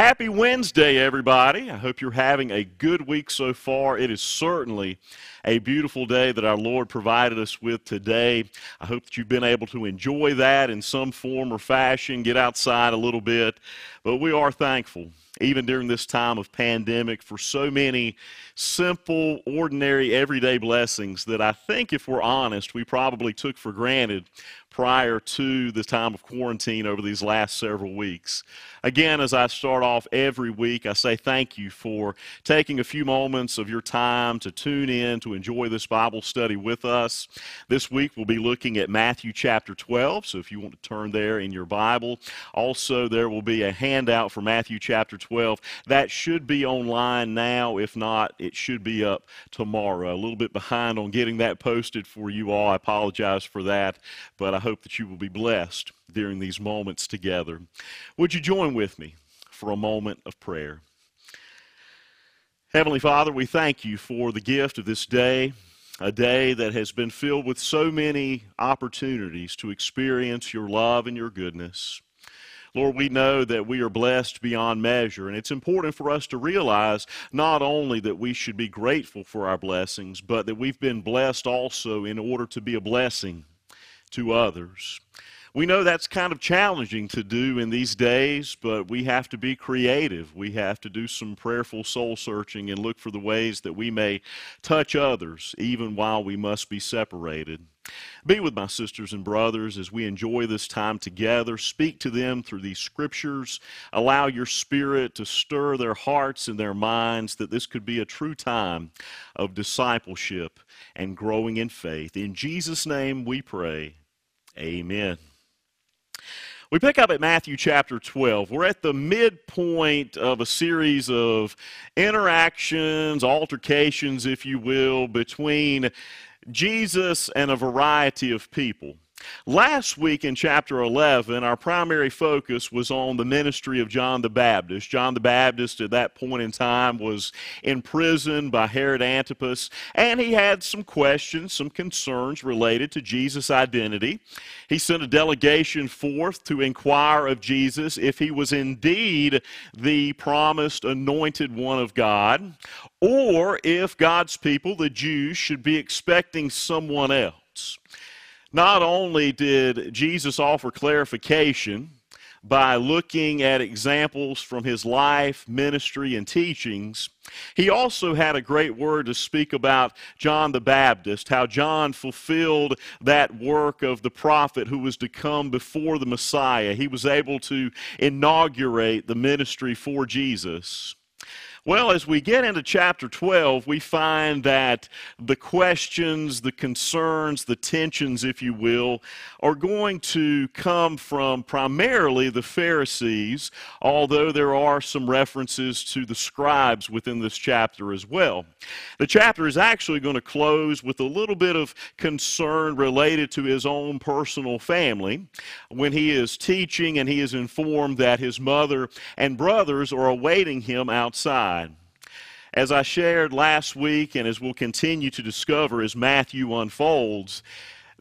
Happy Wednesday, everybody. I hope you're having a good week so far. It is certainly a beautiful day that our Lord provided us with today. I hope that you've been able to enjoy that in some form or fashion, get outside a little bit. But we are thankful, even during this time of pandemic, for so many simple, ordinary, everyday blessings that I think, if we're honest, we probably took for granted prior to the time of quarantine over these last several weeks. Again, as I start off every week, I say thank you for taking a few moments of your time to tune in, to enjoy this Bible study with us. This week we'll be looking at Matthew chapter 12, so if you want to turn there in your Bible. Also, there will be a handout for Matthew chapter 12. That should be online now. If not, it should be up tomorrow. A little bit behind on getting that posted for you all. I apologize for that, but I hope that you will be blessed during these moments together. Would you join with me for a moment of prayer? Heavenly Father, we thank you for the gift of this day, a day that has been filled with so many opportunities to experience your love and your goodness. Lord, we know that we are blessed beyond measure, and it's important for us to realize not only that we should be grateful for our blessings, but that we've been blessed also in order to be a blessing to others. We know that's kind of challenging to do in these days, but we have to be creative. We have to do some prayerful soul searching and look for the ways that we may touch others, even while we must be separated. Be with my sisters and brothers as we enjoy this time together. Speak to them through these scriptures. Allow your spirit to stir their hearts and their minds that this could be a true time of discipleship and growing in faith. In Jesus' name we pray. Amen. We pick up at Matthew chapter 12. We're at the midpoint of a series of interactions, altercations, if you will, between Jesus and a variety of people. Last week in chapter 11, our primary focus was on the ministry of John the Baptist. John the Baptist, at that point in time, was imprisoned by Herod Antipas, and he had some questions, some concerns related to Jesus' identity. He sent a delegation forth to inquire of Jesus if he was indeed the promised anointed one of God, or if God's people, the Jews, should be expecting someone else. Not only did Jesus offer clarification by looking at examples from his life, ministry, and teachings, he also had a great word to speak about John the Baptist, how John fulfilled that work of the prophet who was to come before the Messiah. He was able to inaugurate the ministry for Jesus. Well, as we get into chapter 12, we find that the questions, the concerns, the tensions, if you will, are going to come from primarily the Pharisees, although there are some references to the scribes within this chapter as well. The chapter is actually going to close with a little bit of concern related to his own personal family when he is teaching and he is informed that his mother and brothers are awaiting him outside. As I shared last week, and as we'll continue to discover as Matthew unfolds,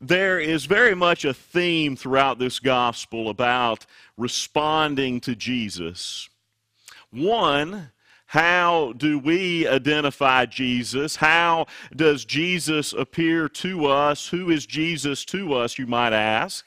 there is very much a theme throughout this gospel about responding to Jesus. One, how do we identify Jesus? How does Jesus appear to us? Who is Jesus to us, you might ask?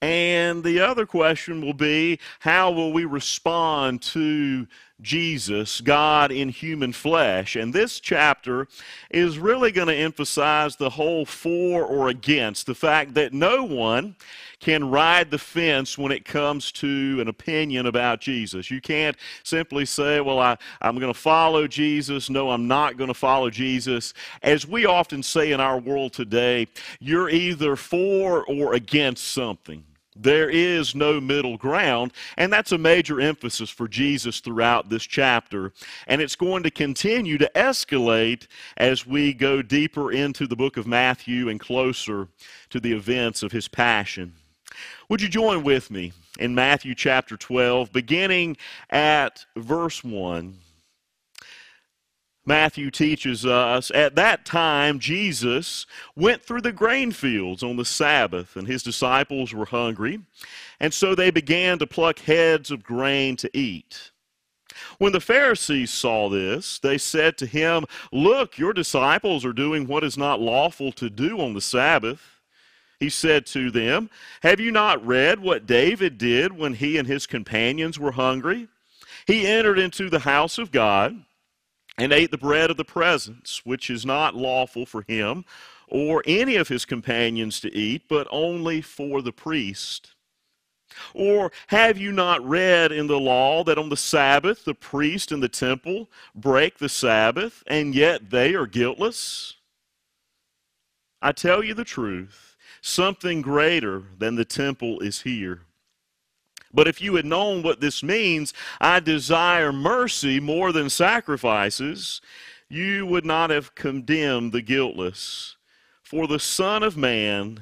And the other question will be how will we respond to Jesus, God in human flesh. And this chapter is really going to emphasize the whole for or against, the fact that no one can ride the fence when it comes to an opinion about Jesus. You can't simply say, Well, I, I'm going to follow Jesus. No, I'm not going to follow Jesus. As we often say in our world today, you're either for or against something. There is no middle ground, and that's a major emphasis for Jesus throughout this chapter. And it's going to continue to escalate as we go deeper into the book of Matthew and closer to the events of his passion. Would you join with me in Matthew chapter 12, beginning at verse 1? Matthew teaches us at that time Jesus went through the grain fields on the Sabbath, and his disciples were hungry, and so they began to pluck heads of grain to eat. When the Pharisees saw this, they said to him, Look, your disciples are doing what is not lawful to do on the Sabbath. He said to them, Have you not read what David did when he and his companions were hungry? He entered into the house of God and ate the bread of the presence, which is not lawful for him or any of his companions to eat, but only for the priest. Or have you not read in the law that on the Sabbath the priest in the temple break the Sabbath, and yet they are guiltless? I tell you the truth, something greater than the temple is here. But if you had known what this means, I desire mercy more than sacrifices, you would not have condemned the guiltless. For the Son of Man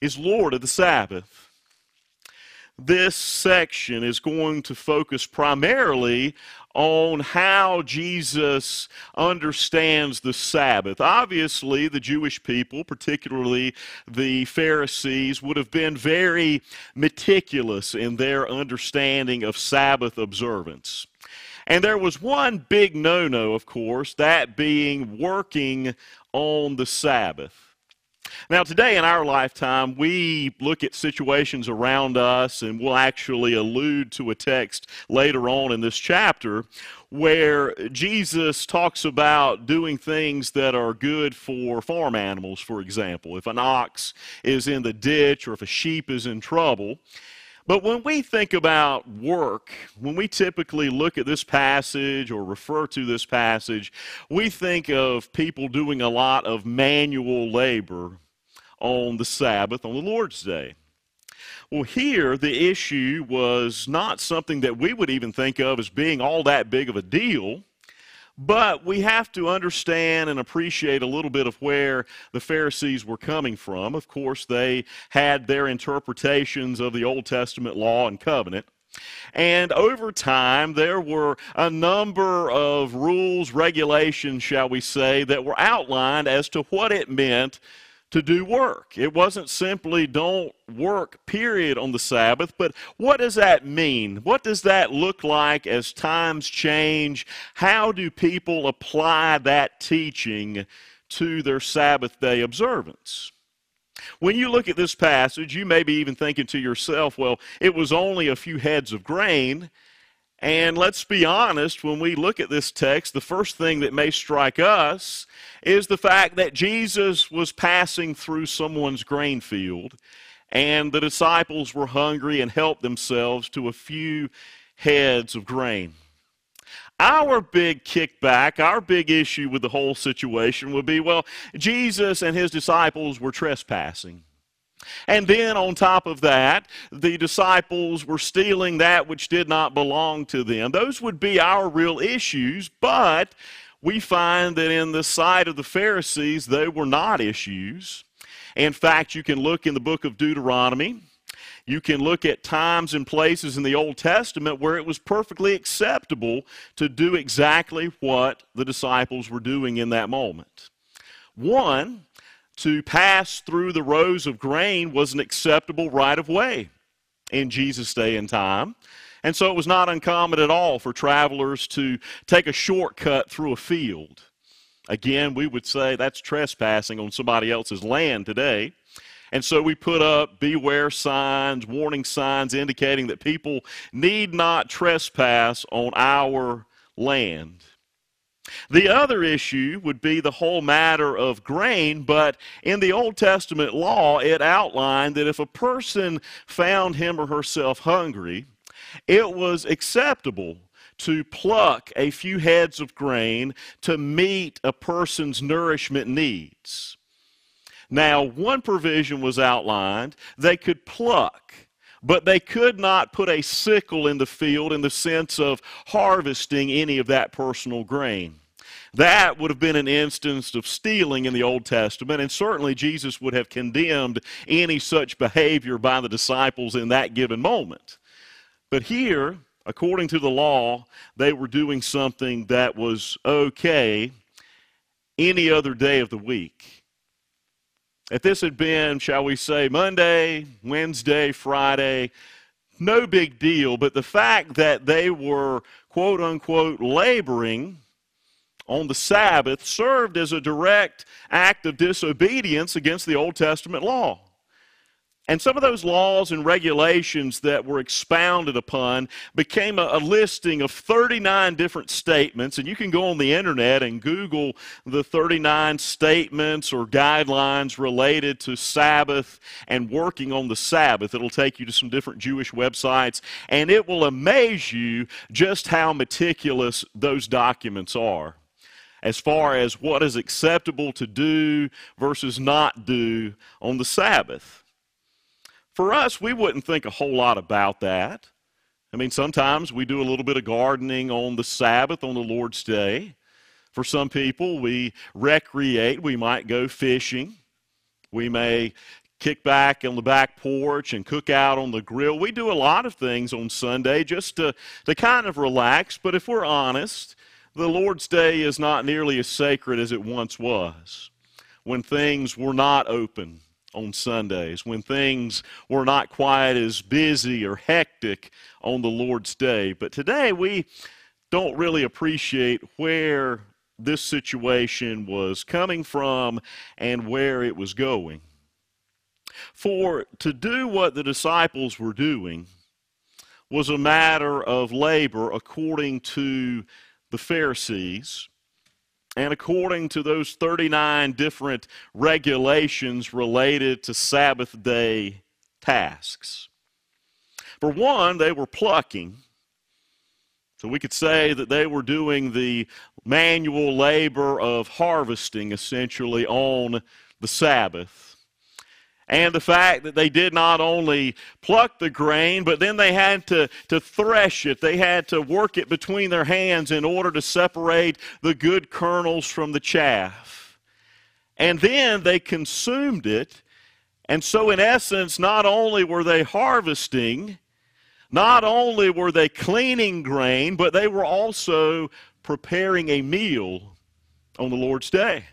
is Lord of the Sabbath this section is going to focus primarily on how Jesus understands the Sabbath. Obviously, the Jewish people, particularly the Pharisees, would have been very meticulous in their understanding of Sabbath observance. And there was one big no no, of course, that being working on the Sabbath. Now, today in our lifetime, we look at situations around us, and we'll actually allude to a text later on in this chapter where Jesus talks about doing things that are good for farm animals, for example. If an ox is in the ditch or if a sheep is in trouble, but when we think about work, when we typically look at this passage or refer to this passage, we think of people doing a lot of manual labor on the Sabbath, on the Lord's Day. Well, here the issue was not something that we would even think of as being all that big of a deal. But we have to understand and appreciate a little bit of where the Pharisees were coming from. Of course, they had their interpretations of the Old Testament law and covenant. And over time, there were a number of rules, regulations, shall we say, that were outlined as to what it meant to do work. It wasn't simply don't work, period, on the Sabbath, but what does that mean? What does that look like as times change? How do people apply that teaching to their Sabbath day observance? When you look at this passage, you may be even thinking to yourself, well, it was only a few heads of grain. And let's be honest, when we look at this text, the first thing that may strike us is the fact that Jesus was passing through someone's grain field, and the disciples were hungry and helped themselves to a few heads of grain. Our big kickback, our big issue with the whole situation would be well, Jesus and his disciples were trespassing. And then on top of that, the disciples were stealing that which did not belong to them. Those would be our real issues, but we find that in the sight of the Pharisees, they were not issues. In fact, you can look in the book of Deuteronomy. You can look at times and places in the Old Testament where it was perfectly acceptable to do exactly what the disciples were doing in that moment. One, to pass through the rows of grain was an acceptable right of way in Jesus' day and time. And so it was not uncommon at all for travelers to take a shortcut through a field. Again, we would say that's trespassing on somebody else's land today. And so we put up beware signs, warning signs indicating that people need not trespass on our land. The other issue would be the whole matter of grain, but in the Old Testament law, it outlined that if a person found him or herself hungry, it was acceptable to pluck a few heads of grain to meet a person's nourishment needs. Now, one provision was outlined they could pluck but they could not put a sickle in the field in the sense of harvesting any of that personal grain. That would have been an instance of stealing in the Old Testament, and certainly Jesus would have condemned any such behavior by the disciples in that given moment. But here, according to the law, they were doing something that was okay any other day of the week. If this had been, shall we say, Monday, Wednesday, Friday, no big deal, but the fact that they were, quote unquote, laboring on the Sabbath served as a direct act of disobedience against the Old Testament law. And some of those laws and regulations that were expounded upon became a, a, listing of 39 different statements. And you can go on the internet and Google the 39 statements or guidelines related to Sabbath and working on the Sabbath. It'll take you to some different Jewish websites, and it will amaze you just how meticulous those documents are as far as what is acceptable to do versus not do on the Sabbath. For us, we wouldn't think a whole lot about that. I mean, sometimes we do a little bit of gardening on the Sabbath, on the Lord's Day. For some people, we recreate. We might go fishing. We may kick back on the back porch and cook out on the grill. We do a lot of things on Sunday just to, to kind of relax. But if we're honest, the Lord's Day is not nearly as sacred as it once was when things were not open on Sundays, when things were not quite as busy or hectic on the Lord's Day. But today we don't really appreciate where this situation was coming from and where it was going. For to do what the disciples were doing was a matter of labor according to the Pharisees and according to those 39 different regulations related to Sabbath day tasks. For one, they were plucking. So we could say that they were doing the manual labor of harvesting essentially on the Sabbath and the fact that they did not only pluck the grain, but then they had to, to thresh it. They had to work it between their hands in order to separate the good kernels from the chaff. And then they consumed it. And so, in essence, not only were they harvesting, not only were they cleaning grain, but they were also preparing a meal on the Lord's day.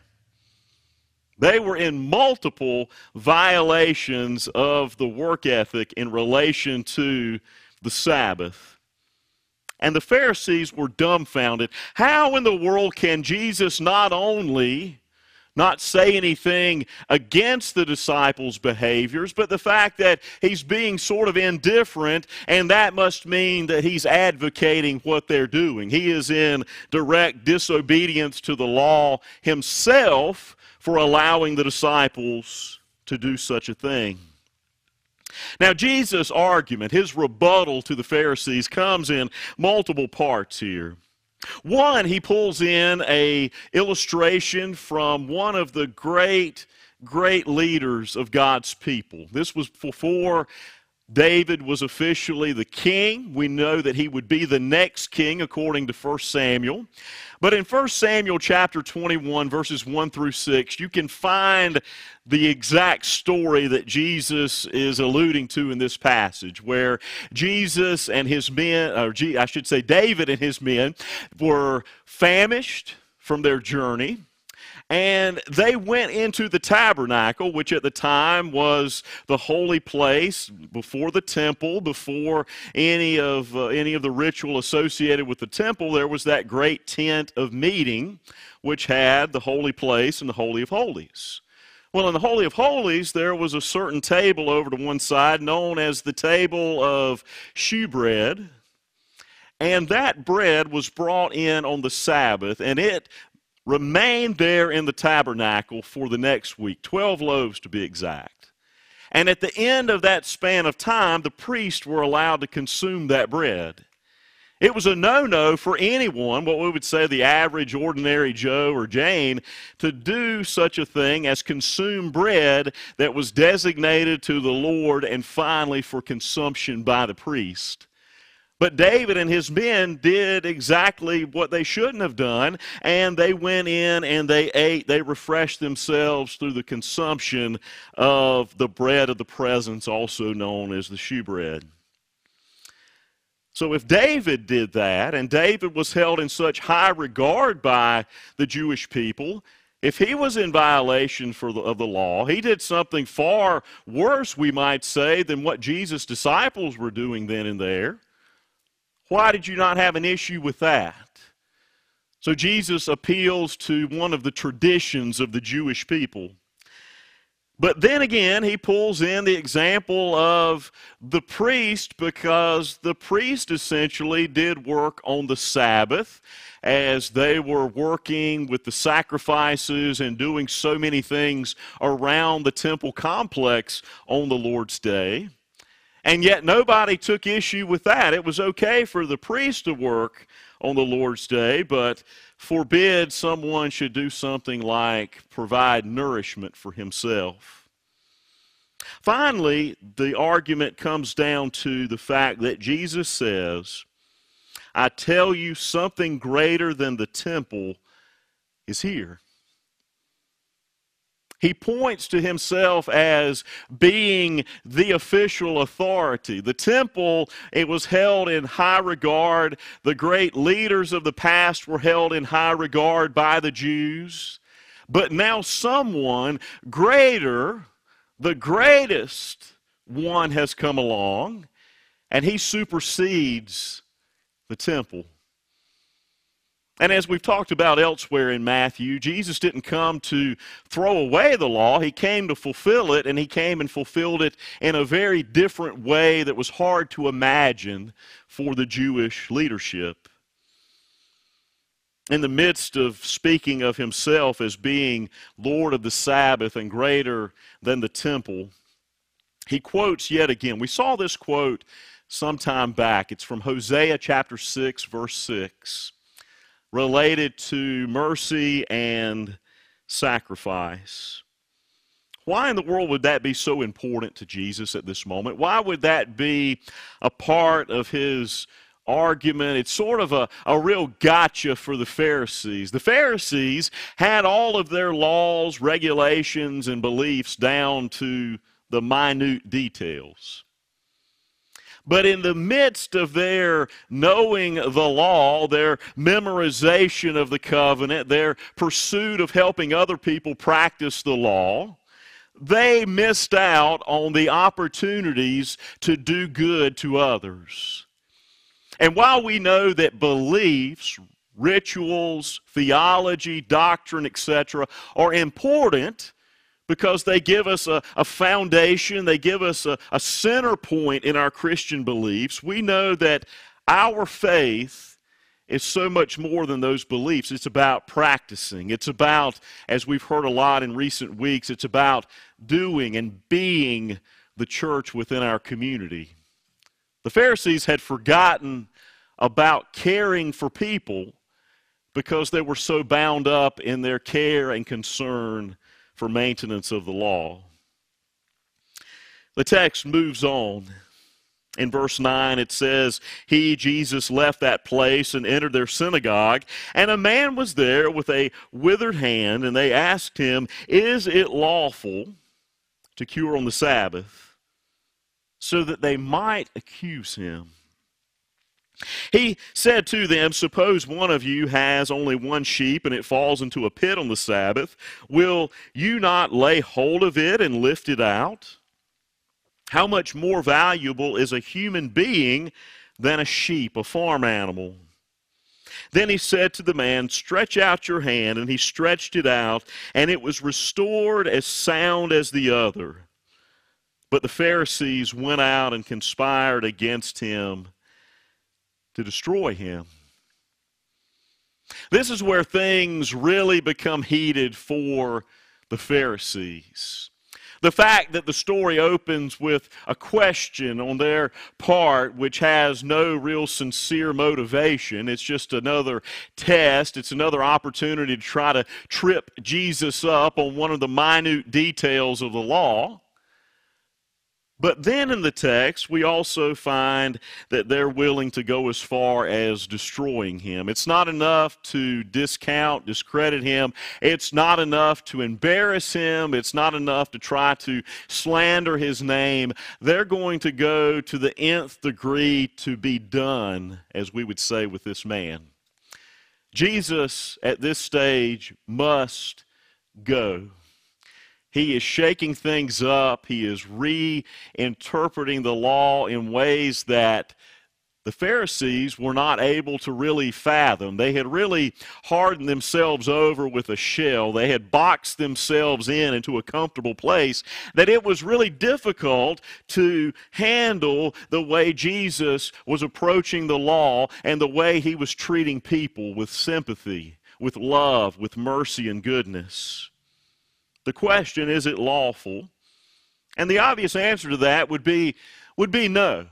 They were in multiple violations of the work ethic in relation to the Sabbath. And the Pharisees were dumbfounded. How in the world can Jesus not only not say anything against the disciples' behaviors, but the fact that he's being sort of indifferent, and that must mean that he's advocating what they're doing. He is in direct disobedience to the law himself for allowing the disciples to do such a thing. Now, Jesus' argument, his rebuttal to the Pharisees, comes in multiple parts here. One, he pulls in a illustration from one of the great, great leaders of God's people. This was before David was officially the king. We know that he would be the next king according to 1 Samuel. But in 1 Samuel chapter 21, verses 1 through 6, you can find the exact story that Jesus is alluding to in this passage, where Jesus and his men, or I should say, David and his men, were famished from their journey. And they went into the tabernacle, which at the time was the holy place before the temple, before any of, uh, any of the ritual associated with the temple. There was that great tent of meeting, which had the holy place and the Holy of Holies. Well, in the Holy of Holies, there was a certain table over to one side known as the table of shewbread. And that bread was brought in on the Sabbath, and it remained there in the tabernacle for the next week, 12 loaves to be exact. And at the end of that span of time, the priests were allowed to consume that bread. It was a no no for anyone, what we would say the average, ordinary Joe or Jane, to do such a thing as consume bread that was designated to the Lord and finally for consumption by the priest. But David and his men did exactly what they shouldn't have done, and they went in and they ate. They refreshed themselves through the consumption of the bread of the presence, also known as the shewbread. So, if David did that, and David was held in such high regard by the Jewish people, if he was in violation the, of the law, he did something far worse, we might say, than what Jesus' disciples were doing then and there. Why did you not have an issue with that? So Jesus appeals to one of the traditions of the Jewish people. But then again, he pulls in the example of the priest because the priest essentially did work on the Sabbath as they were working with the sacrifices and doing so many things around the temple complex on the Lord's day. And yet nobody took issue with that. It was okay for the priest to work on the Lord's day, but forbid someone should do something like provide nourishment for himself. Finally, the argument comes down to the fact that Jesus says, I tell you, something greater than the temple is here. He points to himself as being the official authority. The temple, it was held in high regard. The great leaders of the past were held in high regard by the Jews. But now someone greater, the greatest one has come along, and he supersedes the temple. And as we've talked about elsewhere in Matthew, Jesus didn't come to throw away the law. He came to fulfill it, and he came and fulfilled it in a very different way that was hard to imagine for the Jewish leadership. In the midst of speaking of himself as being Lord of the Sabbath and greater than the temple, he quotes yet again. We saw this quote some time back. It's from Hosea chapter 6, verse 6 related to mercy and sacrifice. Why in the world would that be so important to Jesus at this moment? Why would that be a part of his argument? It's sort of a, a real gotcha for the Pharisees. The Pharisees had all of their laws, regulations, and beliefs down to the minute details. But in the midst of their knowing the law, their memorization of the covenant, their pursuit of helping other people practice the law, they missed out on the opportunities to do good to others. And while we know that beliefs, rituals, theology, doctrine, etc., are important, because they give us a, a foundation, they give us a, a center point in our Christian beliefs. We know that our faith is so much more than those beliefs. It's about practicing. It's about, as we've heard a lot in recent weeks, it's about doing and being the church within our community. The Pharisees had forgotten about caring for people because they were so bound up in their care and concern for maintenance of the law. The text moves on. In verse 9, it says, He, Jesus, left that place and entered their synagogue, and a man was there with a withered hand, and they asked him, Is it lawful to cure on the Sabbath? So that they might accuse him. He said to them, Suppose one of you has only one sheep and it falls into a pit on the Sabbath. Will you not lay hold of it and lift it out? How much more valuable is a human being than a sheep, a farm animal? Then he said to the man, Stretch out your hand. And he stretched it out, and it was restored as sound as the other. But the Pharisees went out and conspired against him to destroy him. This is where things really become heated for the Pharisees. The fact that the story opens with a question on their part, which has no real sincere motivation, it's just another test, it's another opportunity to try to trip Jesus up on one of the minute details of the law. But then in the text, we also find that they're willing to go as far as destroying him. It's not enough to discount, discredit him. It's not enough to embarrass him. It's not enough to try to slander his name. They're going to go to the nth degree to be done, as we would say with this man. Jesus, at this stage, must go. He is shaking things up. He is reinterpreting the law in ways that the Pharisees were not able to really fathom. They had really hardened themselves over with a shell. They had boxed themselves in into a comfortable place that it was really difficult to handle the way Jesus was approaching the law and the way he was treating people with sympathy, with love, with mercy and goodness. The question is it lawful? And the obvious answer to that would be would be no.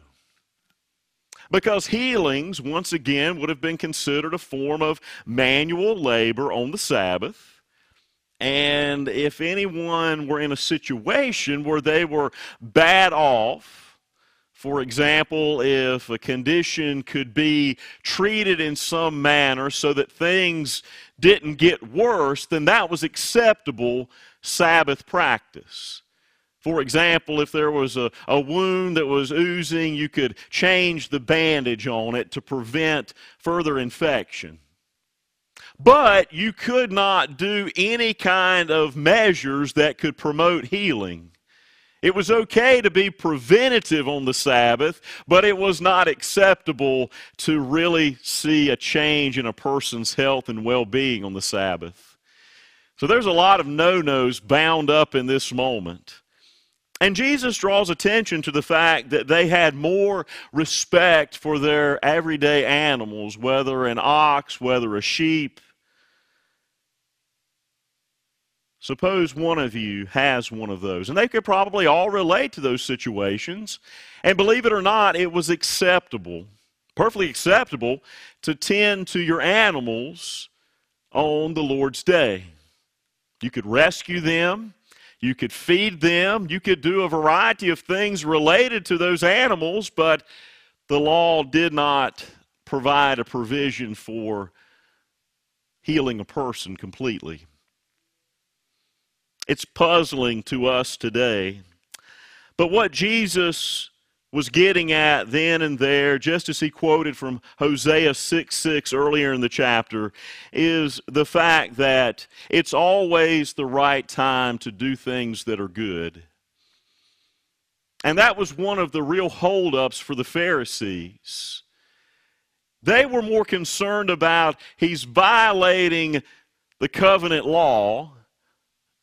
Because healings, once again, would have been considered a form of manual labor on the Sabbath. And if anyone were in a situation where they were bad off, for example, if a condition could be treated in some manner so that things didn't get worse, then that was acceptable Sabbath practice. For example, if there was a, a wound that was oozing, you could change the bandage on it to prevent further infection. But you could not do any kind of measures that could promote healing. It was okay to be preventative on the Sabbath, but it was not acceptable to really see a change in a person's health and well being on the Sabbath. So there's a lot of no nos bound up in this moment. And Jesus draws attention to the fact that they had more respect for their everyday animals, whether an ox, whether a sheep. Suppose one of you has one of those. And they could probably all relate to those situations. And believe it or not, it was acceptable, perfectly acceptable, to tend to your animals on the Lord's day. You could rescue them. You could feed them. You could do a variety of things related to those animals, but the law did not provide a provision for healing a person completely. It's puzzling to us today. But what Jesus was getting at then and there, just as he quoted from Hosea 6 6 earlier in the chapter, is the fact that it's always the right time to do things that are good. And that was one of the real holdups for the Pharisees. They were more concerned about he's violating the covenant law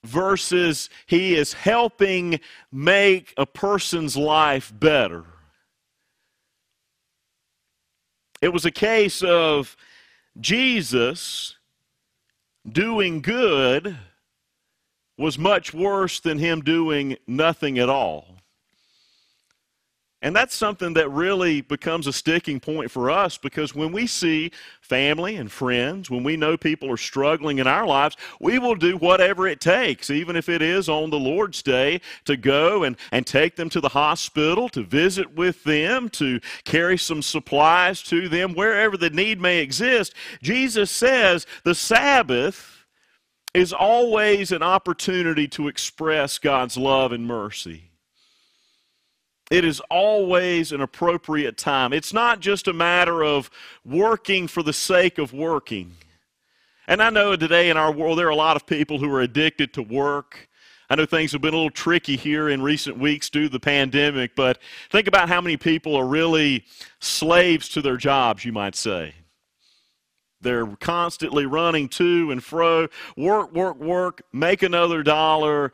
versus he is helping make a person's life better. It was a case of Jesus doing good was much worse than him doing nothing at all. And that's something that really becomes a sticking point for us because when we see family and friends, when we know people are struggling in our lives, we will do whatever it takes, even if it is on the Lord's Day, to go and, and take them to the hospital, to visit with them, to carry some supplies to them, wherever the need may exist. Jesus says the Sabbath is always an opportunity to express God's love and mercy. It is always an appropriate time. It's not just a matter of working for the sake of working. And I know today in our world there are a lot of people who are addicted to work. I know things have been a little tricky here in recent weeks due to the pandemic, but think about how many people are really slaves to their jobs, you might say. They're constantly running to and fro, work, work, work, make another dollar,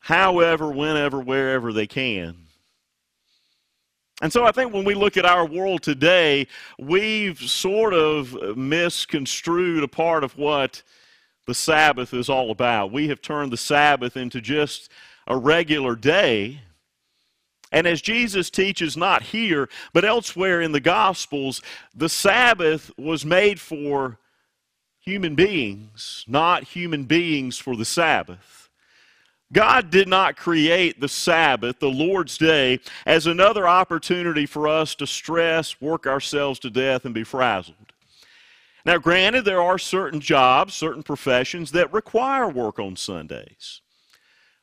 however, whenever, wherever they can. And so I think when we look at our world today, we've sort of misconstrued a part of what the Sabbath is all about. We have turned the Sabbath into just a regular day. And as Jesus teaches, not here, but elsewhere in the Gospels, the Sabbath was made for human beings, not human beings for the Sabbath. God did not create the Sabbath, the Lord's day, as another opportunity for us to stress, work ourselves to death, and be frazzled. Now, granted, there are certain jobs, certain professions that require work on Sundays.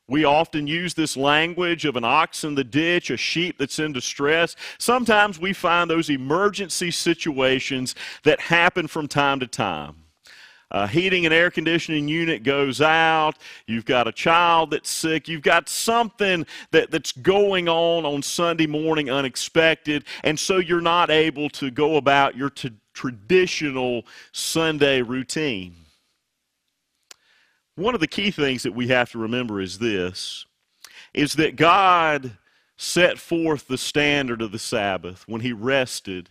We often use this language of an ox in the ditch, a sheep that's in distress. Sometimes we find those emergency situations that happen from time to time. Uh, heating and air conditioning unit goes out, you've got a child that's sick, you've got something that, that's going on on Sunday morning unexpected, and so you're not able to go about your t- traditional Sunday routine. One of the key things that we have to remember is this is that God set forth the standard of the Sabbath when he rested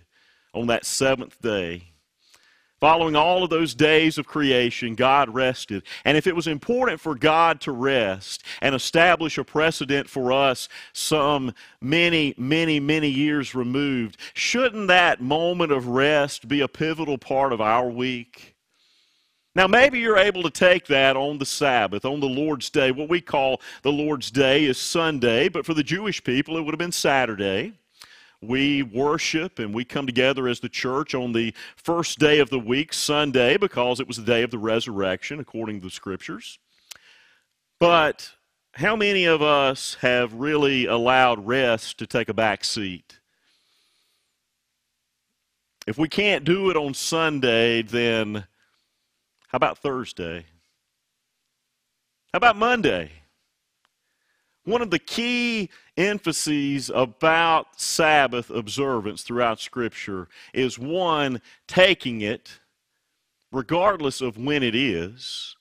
on that seventh day. Following all of those days of creation, God rested. And if it was important for God to rest and establish a precedent for us some many, many, many years removed, shouldn't that moment of rest be a pivotal part of our week? Now, maybe you're able to take that on the Sabbath, on the Lord's Day. What we call the Lord's Day is Sunday, but for the Jewish people, it would have been Saturday we worship and we come together as the church on the first day of the week, Sunday, because it was the day of the resurrection, according to the scriptures. But how many of us have really allowed rest to take a back seat? If we can't do it on Sunday, then how about Thursday? How about Monday? One of the key emphases about Sabbath observance throughout Scripture is one, taking it, regardless of when it is.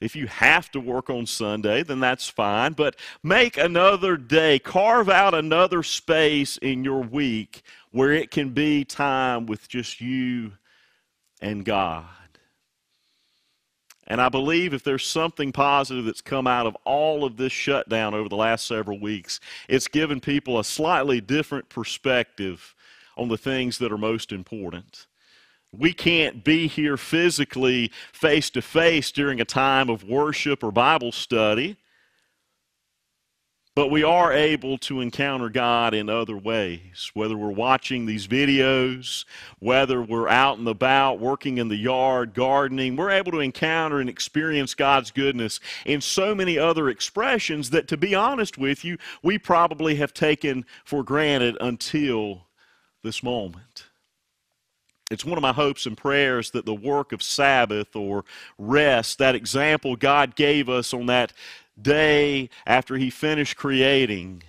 If you have to work on Sunday, then that's fine, but make another day, carve out another space in your week where it can be time with just you and God. And I believe if there's something positive that's come out of all of this shutdown over the last several weeks, it's given people a slightly different perspective on the things that are most important. We can't be here physically face to face during a time of worship or Bible study. But we are able to encounter God in other ways, whether we're watching these videos, whether we're out and about, working in the yard, gardening. We're able to encounter and experience God's goodness in so many other expressions that, to be honest with you, we probably have taken for granted until this moment. It's one of my hopes and prayers that the work of Sabbath or rest, that example God gave us on that day after He finished creating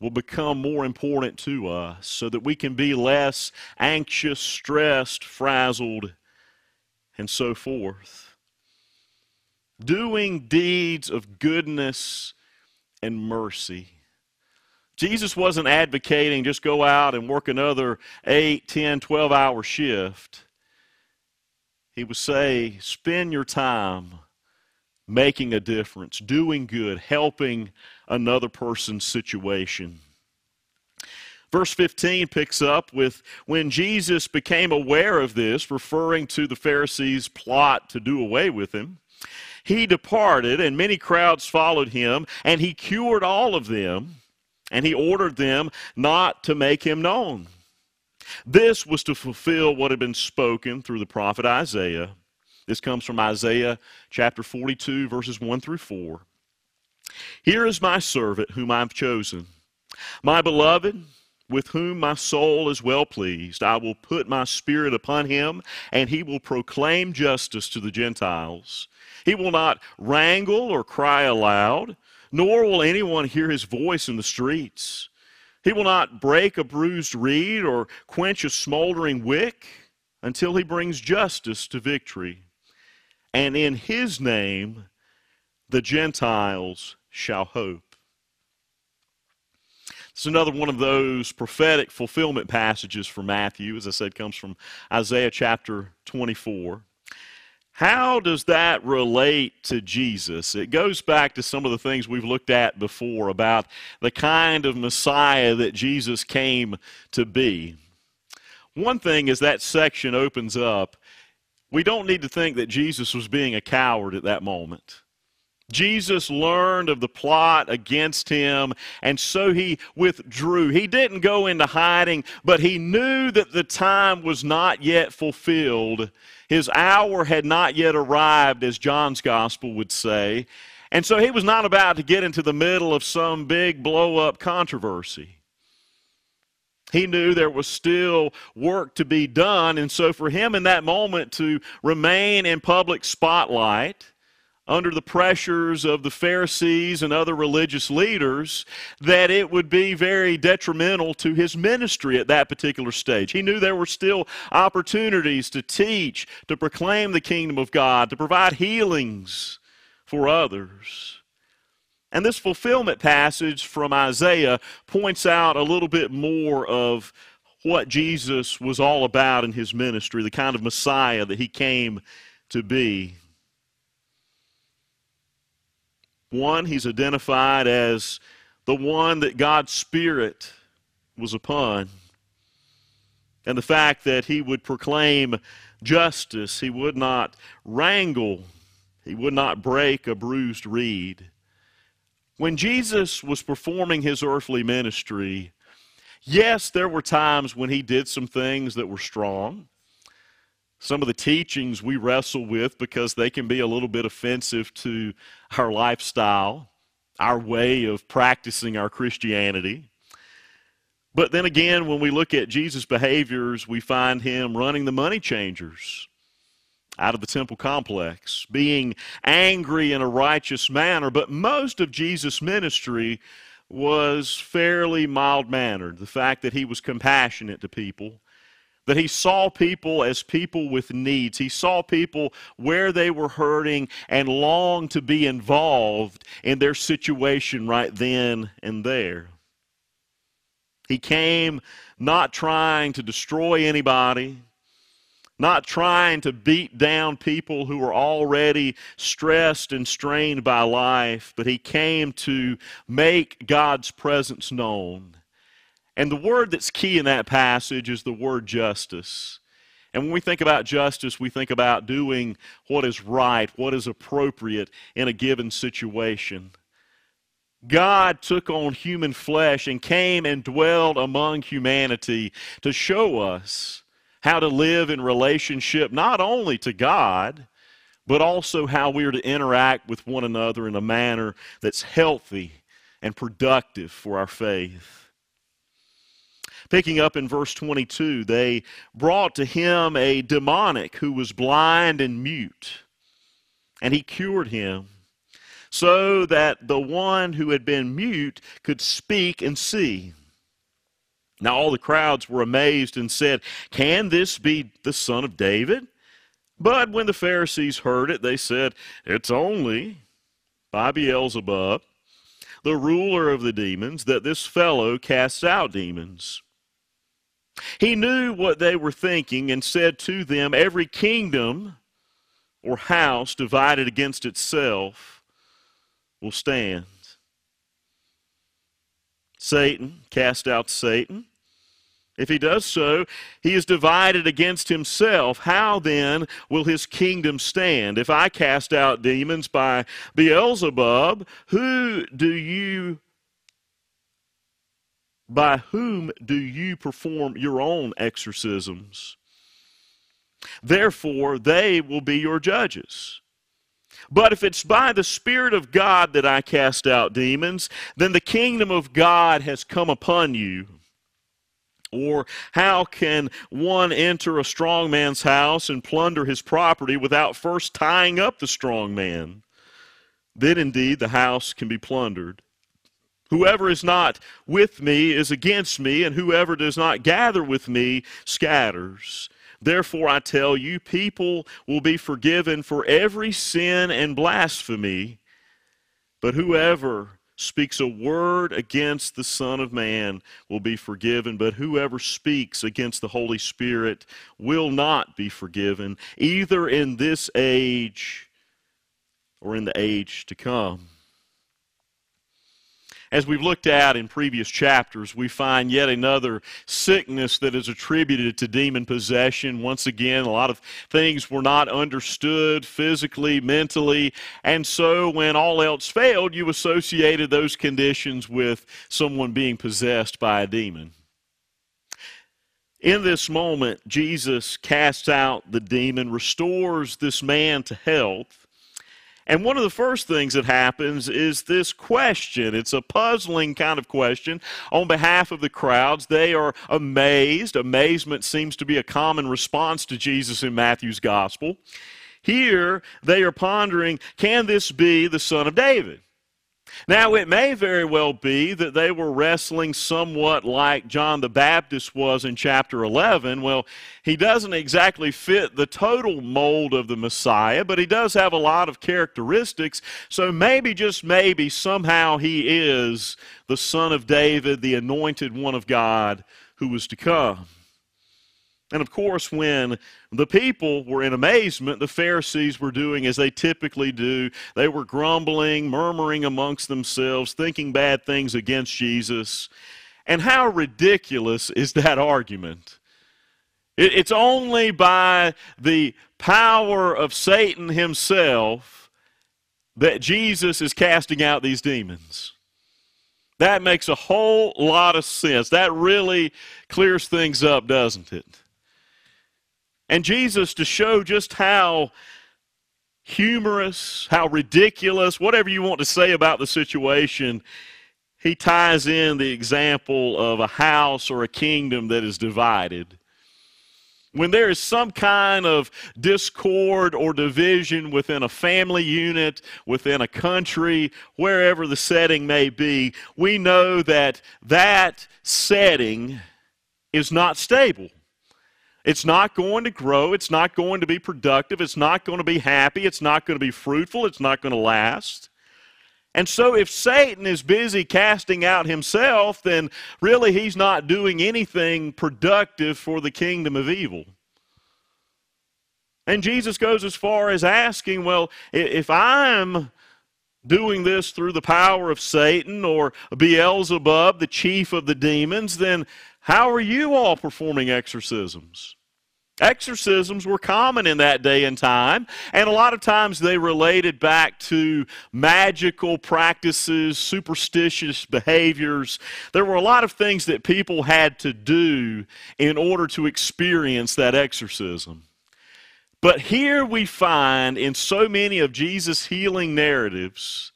will become more important to us so that we can be less anxious, stressed, frazzled, and so forth. Doing deeds of goodness and mercy. Jesus wasn't advocating just go out and work another 8, 10, 12 hour shift. He would say, spend your time making a difference, doing good, helping another person's situation. Verse 15 picks up with when Jesus became aware of this, referring to the Pharisees' plot to do away with him. He departed, and many crowds followed him, and he cured all of them, and he ordered them not to make him known. This was to fulfill what had been spoken through the prophet Isaiah. This comes from Isaiah chapter 42, verses 1 through 4. Here is my servant whom I've chosen, my beloved, with whom my soul is well pleased. I will put my spirit upon him, and he will proclaim justice to the Gentiles. He will not wrangle or cry aloud, nor will anyone hear his voice in the streets. He will not break a bruised reed or quench a smoldering wick until he brings justice to victory and in his name the Gentiles shall hope. It's another one of those prophetic fulfillment passages for Matthew, as I said, comes from Isaiah chapter 24. How does that relate to Jesus? It goes back to some of the things we've looked at before about the kind of Messiah that Jesus came to be. One thing is that section opens up we don't need to think that Jesus was being a coward at that moment. Jesus learned of the plot against him, and so he withdrew. He didn't go into hiding, but he knew that the time was not yet fulfilled. His hour had not yet arrived, as John's gospel would say. And so he was not about to get into the middle of some big blow up controversy. He knew there was still work to be done. And so, for him in that moment to remain in public spotlight, under the pressures of the Pharisees and other religious leaders, that it would be very detrimental to his ministry at that particular stage. He knew there were still opportunities to teach, to proclaim the kingdom of God, to provide healings for others. And this fulfillment passage from Isaiah points out a little bit more of what Jesus was all about in his ministry, the kind of Messiah that he came to be. One, he's identified as the one that God's Spirit was upon. And the fact that he would proclaim justice, he would not wrangle, he would not break a bruised reed. When Jesus was performing his earthly ministry, yes, there were times when he did some things that were strong some of the teachings we wrestle with because they can be a little bit offensive to our lifestyle, our way of practicing our Christianity. But then again, when we look at Jesus' behaviors, we find him running the money changers out of the temple complex, being angry in a righteous manner. But most of Jesus' ministry was fairly mild mannered. The fact that he was compassionate to people that he saw people as people with needs. He saw people where they were hurting and longed to be involved in their situation right then and there. He came not trying to destroy anybody, not trying to beat down people who were already stressed and strained by life, but he came to make God's presence known and the word that's key in that passage is the word justice. And when we think about justice, we think about doing what is right, what is appropriate in a given situation. God took on human flesh and came and dwelled among humanity to show us how to live in relationship not only to God, but also how we are to interact with one another in a manner that's healthy and productive for our faith. Picking up in verse 22, they brought to him a demoniac who was blind and mute, and he cured him, so that the one who had been mute could speak and see. Now all the crowds were amazed and said, Can this be the son of David? But when the Pharisees heard it, they said, It's only by Beelzebub, the ruler of the demons, that this fellow casts out demons. He knew what they were thinking and said to them, Every kingdom or house divided against itself will stand. Satan cast out Satan. If he does so, he is divided against himself. How then will his kingdom stand? If I cast out demons by Beelzebub, who do you by whom do you perform your own exorcisms? Therefore, they will be your judges. But if it's by the Spirit of God that I cast out demons, then the kingdom of God has come upon you. Or how can one enter a strong man's house and plunder his property without first tying up the strong man? Then indeed the house can be plundered. Whoever is not with me is against me, and whoever does not gather with me scatters. Therefore, I tell you, people will be forgiven for every sin and blasphemy, but whoever speaks a word against the Son of Man will be forgiven, but whoever speaks against the Holy Spirit will not be forgiven, either in this age or in the age to come. As we've looked at in previous chapters, we find yet another sickness that is attributed to demon possession. Once again, a lot of things were not understood physically, mentally, and so when all else failed, you associated those conditions with someone being possessed by a demon. In this moment, Jesus casts out the demon, restores this man to health, And one of the first things that happens is this question. It's a puzzling kind of question on behalf of the crowds. They are amazed. Amazement seems to be a common response to Jesus in Matthew's gospel. Here, they are pondering can this be the son of David? Now, it may very well be that they were wrestling somewhat like John the Baptist was in chapter 11. Well, he doesn't exactly fit the total mold of the Messiah, but he does have a lot of characteristics. So maybe, just maybe, somehow he is the son of David, the anointed one of God who was to come. And of course, when the people were in amazement, the Pharisees were doing as they typically do. They were grumbling, murmuring amongst themselves, thinking bad things against Jesus. And how ridiculous is that argument? It's only by the power of Satan himself that Jesus is casting out these demons. That makes a whole lot of sense. That really clears things up, doesn't it? And Jesus, to show just how humorous, how ridiculous, whatever you want to say about the situation, he ties in the example of a house or a kingdom that is divided. When there is some kind of discord or division within a family unit, within a country, wherever the setting may be, we know that that setting is not stable. It's not going to grow. It's not going to be productive. It's not going to be happy. It's not going to be fruitful. It's not going to last. And so, if Satan is busy casting out himself, then really he's not doing anything productive for the kingdom of evil. And Jesus goes as far as asking, well, if I'm doing this through the power of Satan or Beelzebub, the chief of the demons, then how are you all performing exorcisms? Exorcisms were common in that day and time, and a lot of times they related back to magical practices, superstitious behaviors. There were a lot of things that people had to do in order to experience that exorcism. But here we find in so many of Jesus' healing narratives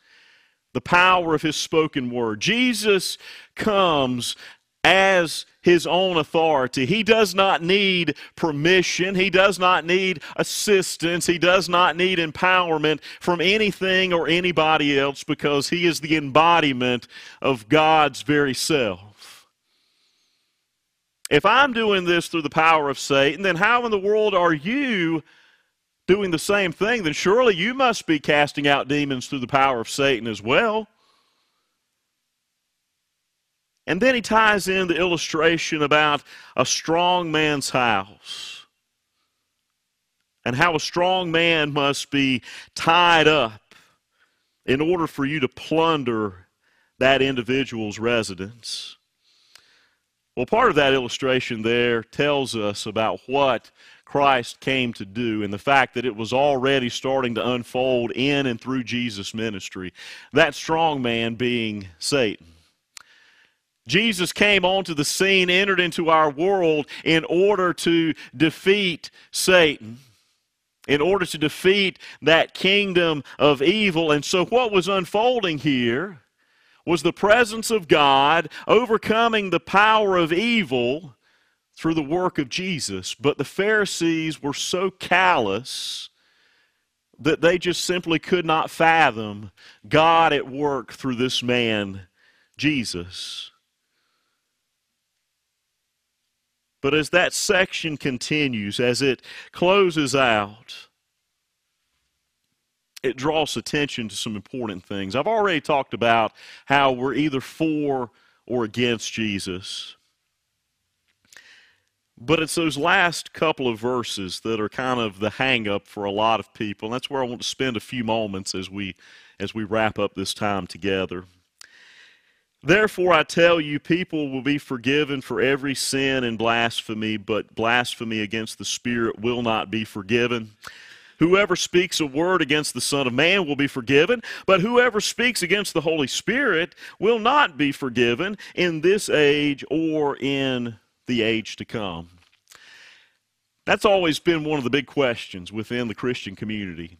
the power of his spoken word. Jesus comes as his own authority. He does not need permission. He does not need assistance. He does not need empowerment from anything or anybody else because he is the embodiment of God's very self. If I'm doing this through the power of Satan, then how in the world are you doing the same thing? Then surely you must be casting out demons through the power of Satan as well. And then he ties in the illustration about a strong man's house and how a strong man must be tied up in order for you to plunder that individual's residence. Well, part of that illustration there tells us about what Christ came to do and the fact that it was already starting to unfold in and through Jesus' ministry. That strong man being Satan. Jesus came onto the scene, entered into our world in order to defeat Satan, in order to defeat that kingdom of evil. And so, what was unfolding here was the presence of God overcoming the power of evil through the work of Jesus. But the Pharisees were so callous that they just simply could not fathom God at work through this man, Jesus. But as that section continues, as it closes out, it draws attention to some important things. I've already talked about how we're either for or against Jesus. But it's those last couple of verses that are kind of the hang up for a lot of people. And that's where I want to spend a few moments as we as we wrap up this time together. Therefore, I tell you, people will be forgiven for every sin and blasphemy, but blasphemy against the Spirit will not be forgiven. Whoever speaks a word against the Son of Man will be forgiven, but whoever speaks against the Holy Spirit will not be forgiven in this age or in the age to come. That's always been one of the big questions within the Christian community.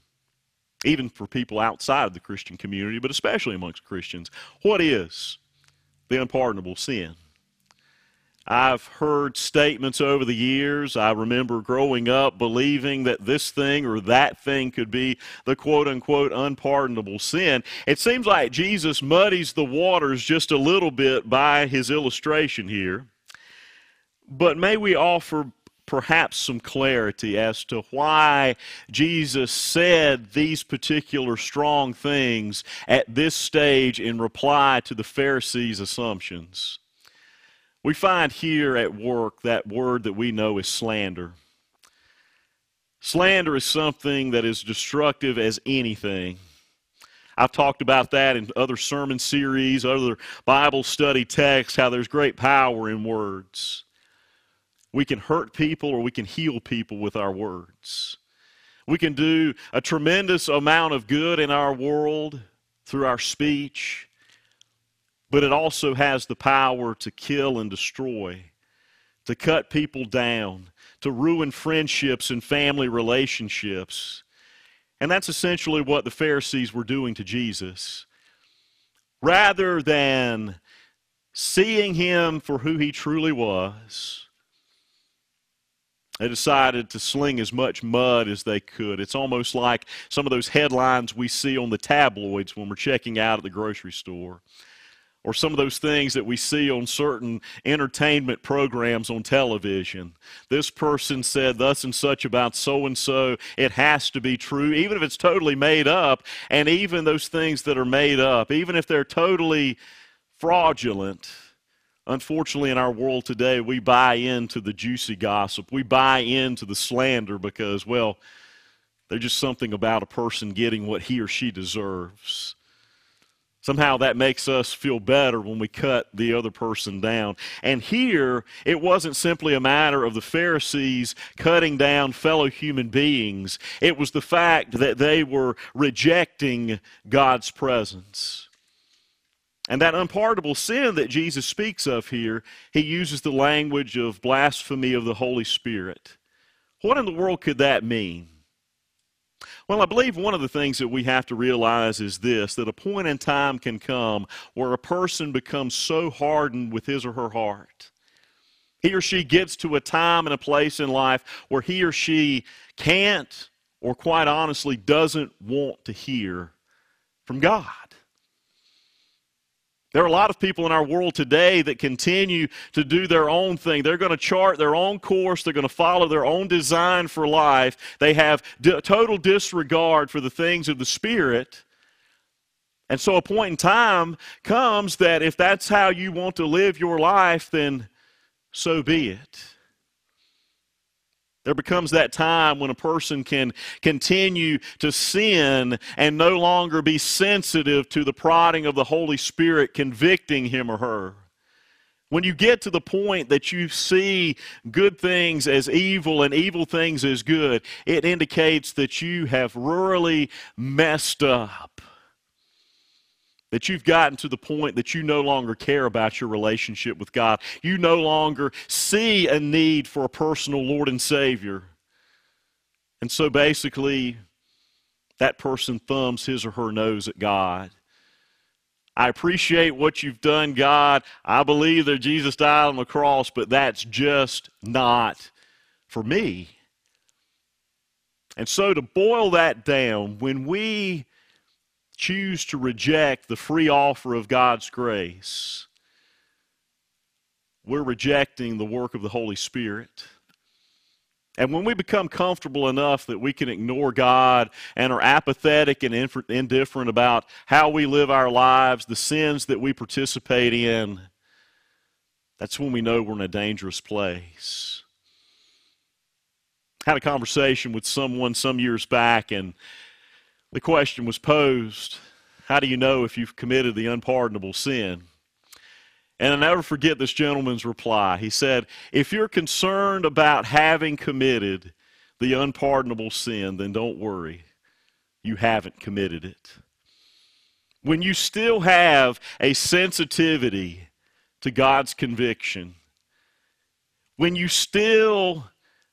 even for people outside of the Christian community, but especially amongst Christians. What is the unpardonable sin? I've heard statements over the years. I remember growing up believing that this thing or that thing could be the quote unquote unpardonable sin. It seems like Jesus muddies the waters just a little bit by his illustration here. But may we offer perhaps some clarity as to why Jesus said these particular strong things at this stage in reply to the Pharisees' assumptions. We find here at work that word that we know is slander. Slander is something that is destructive as anything. I've talked about that in other sermon series, other Bible study texts, how there's great power in words. We can hurt people or we can heal people with our words. We can do a tremendous amount of good in our world through our speech but it also has the power to kill and destroy, to cut people down, to ruin friendships and family relationships. And that's essentially what the Pharisees were doing to Jesus. Rather than seeing him for who he truly was, they decided to sling as much mud as they could. It's almost like some of those headlines we see on the tabloids when we're checking out at the grocery store or some of those things that we see on certain entertainment programs on television. This person said thus and such about so and so. It has to be true, even if it's totally made up. And even those things that are made up, even if they're totally fraudulent, unfortunately, in our world today, we buy into the juicy gossip. We buy into the slander because, well, there's just something about a person getting what he or she deserves. Somehow that makes us feel better when we cut the other person down. And here, it wasn't simply a matter of the Pharisees cutting down fellow human beings, it was the fact that they were rejecting God's presence. And that unpardonable sin that Jesus speaks of here, he uses the language of blasphemy of the Holy Spirit. What in the world could that mean? Well, I believe one of the things that we have to realize is this that a point in time can come where a person becomes so hardened with his or her heart. He or she gets to a time and a place in life where he or she can't, or quite honestly, doesn't want to hear from God. There are a lot of people in our world today that continue to do their own thing. They're going to chart their own course. They're going to follow their own design for life. They have d- total disregard for the things of the Spirit. And so a point in time comes that if that's how you want to live your life, then so be it. There becomes that time when a person can continue to sin and no longer be sensitive to the prodding of the Holy Spirit convicting him or her. When you get to the point that you see good things as evil and evil things as good, it indicates that you have really messed up that you've gotten to the point that you no longer care about your relationship with God. You no longer see a need for a personal Lord and Savior. And so basically, that person thumbs his or her nose at God. I appreciate what you've done, God. I believe that Jesus died on the cross, but that's just not for me. And so, to boil that down, when we choose to reject the free offer of God's grace, we're rejecting the work of the Holy Spirit. And when we become comfortable enough that we can ignore God and are apathetic and indifferent about how we live our lives, the sins that we participate in, that's when we know we're in a dangerous place. I had a conversation with someone some years back, and the question was posed How do you know if you've committed the unpardonable sin? And I'll never forget this gentleman's reply. He said, If you're concerned about having committed the unpardonable sin, then don't worry. You haven't committed it. When you still have a sensitivity to God's conviction, when you still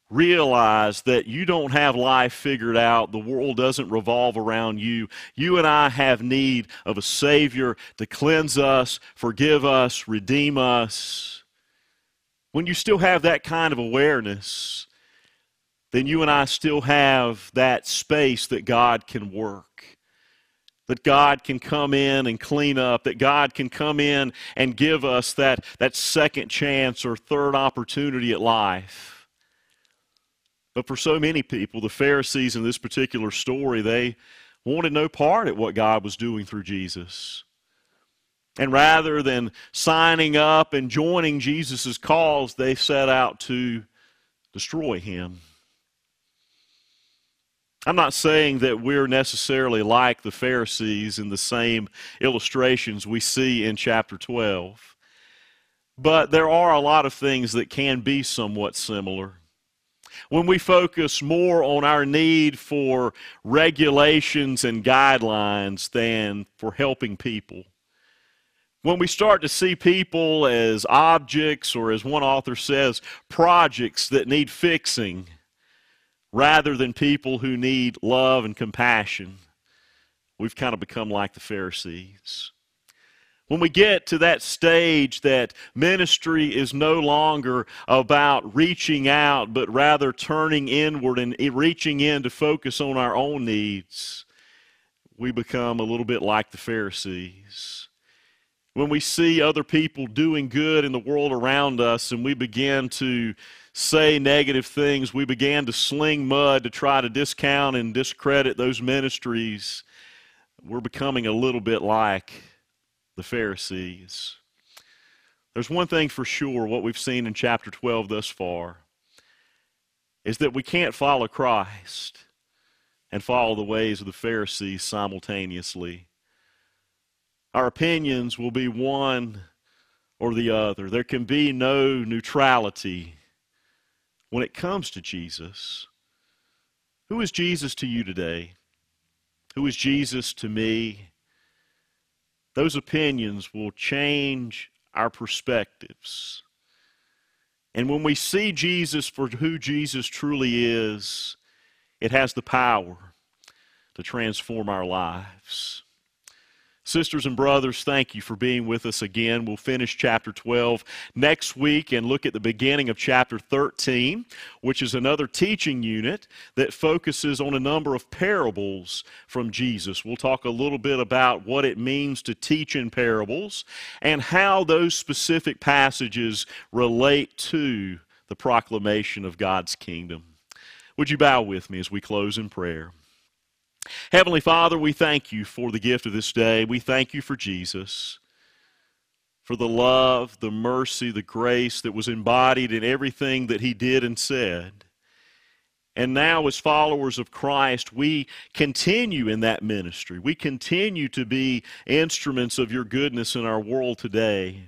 realize that you don't have life figured out. The world doesn't revolve around you. You and I have need of a Savior to cleanse us, forgive us, redeem us. When you still have that kind of awareness, then you and I still have that space that God can work. That God can come in and clean up, that God can come in and give us that, that second chance or third opportunity at life. But for so many people, the Pharisees in this particular story, they wanted no part at what God was doing through Jesus. And rather than signing up and joining Jesus' cause, they set out to destroy him. I'm not saying that we're necessarily like the Pharisees in the same illustrations we see in chapter 12, but there are a lot of things that can be somewhat similar when we focus more on our need for regulations and guidelines than for helping people. When we start to see people as objects, or as one author says, projects that need fixing, rather than people who need love and compassion, we've kind of become like the Pharisees. When we get to that stage that ministry is no longer about reaching out, but rather turning inward and reaching in to focus on our own needs, we become a little bit like the Pharisees. When we see other people doing good in the world around us and we begin to say negative things, we began to sling mud to try to discount and discredit those ministries, we're becoming a little bit like the Pharisees. There's one thing for sure, what we've seen in chapter 12 thus far, is that we can't follow Christ and follow the ways of the Pharisees simultaneously. Our opinions will be one or the other. There can be no neutrality when it comes to Jesus. Who is Jesus to you today? Who is Jesus to me? Those opinions will change our perspectives. And when we see Jesus for who Jesus truly is, it has the power to transform our lives. Sisters and brothers, thank you for being with us again. We'll finish chapter 12 next week and look at the beginning of chapter 13, which is another teaching unit that focuses on a number of parables from Jesus. We'll talk a little bit about what it means to teach in parables and how those specific passages relate to the proclamation of God's kingdom. Would you bow with me as we close in prayer? Heavenly Father, we thank you for the gift of this day. We thank you for Jesus, for the love, the mercy, the grace that was embodied in everything that he did and said. And now, as followers of Christ, we continue in that ministry. We continue to be instruments of your goodness in our world today.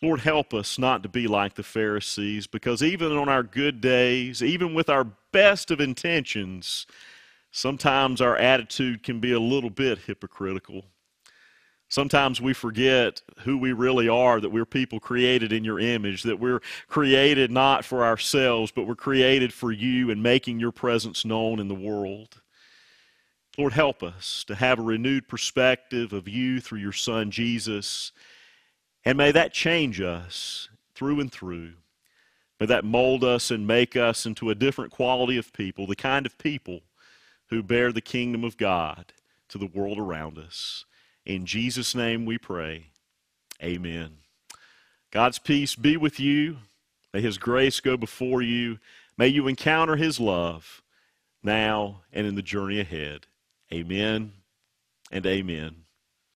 Lord, help us not to be like the Pharisees, because even on our good days, even with our best of intentions, Sometimes our attitude can be a little bit hypocritical. Sometimes we forget who we really are, that we're people created in your image, that we're created not for ourselves, but we're created for you and making your presence known in the world. Lord, help us to have a renewed perspective of you through your Son, Jesus. And may that change us through and through. May that mold us and make us into a different quality of people, the kind of people who bear the kingdom of God to the world around us. In Jesus' name we pray. Amen. God's peace be with you. May His grace go before you. May you encounter His love now and in the journey ahead. Amen and amen.